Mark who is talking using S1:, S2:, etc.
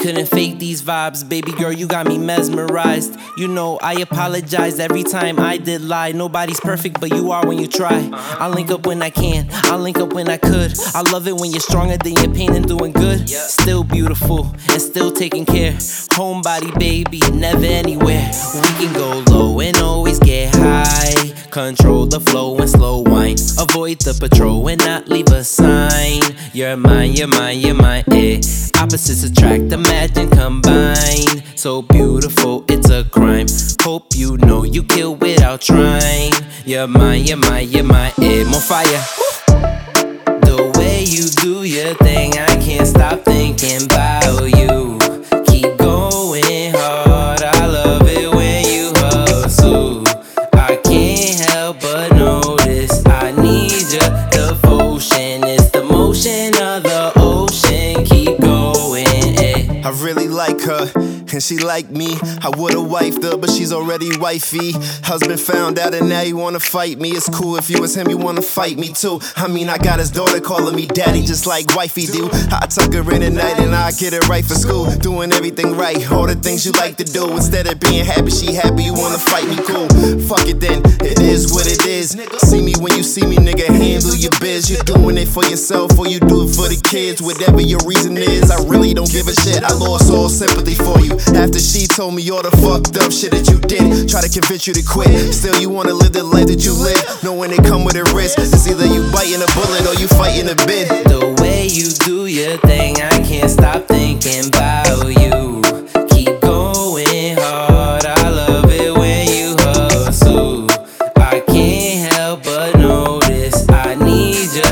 S1: couldn't fake these vibes. Baby girl, you got me mesmerized. You know, I apologize every time I did lie. Nobody's perfect, but you are when you try. I link up when I can, I link up when I could. I love it when you're stronger than your pain and doing good. Still beautiful and still taking care. Homebody, baby, never anywhere. We can go low and always get high. Control the flow and slow wine. Avoid the patrol and not leave a sign. You're mine, you're mine, you're mine. Eh. Opposites attract, imagine combine. So beautiful, it's a crime. Hope you know you kill without trying. You're mine, you're mine, you're mine. Eh, more fire. The way you do your thing, I can't stop thinking about
S2: I really like her, and she like me. I would've wifed her, but she's already wifey. Husband found out, and now you wanna fight me. It's cool if you was him, you wanna fight me too. I mean, I got his daughter calling me daddy, just like wifey do. I tuck her in at night, and I get it right for school. Doing everything right, all the things you like to do. Instead of being happy, she happy, you wanna fight me, cool. Fuck it then, it is what it is. See me when you see me, nigga, handle your biz. You doing it for yourself, or you do it for the kids. Whatever your reason is, I really don't give a shit. I lost all sympathy for you. After she told me all the fucked up shit that you did. Try to convince you to quit. Still, you wanna live the life that you live. Knowing it come with a risk. It's either you biting a bullet or you fighting a bit.
S1: The way you do your thing, I can't stop thinking about you. Keep going hard. I love it when you hustle. I can't help but notice I need you.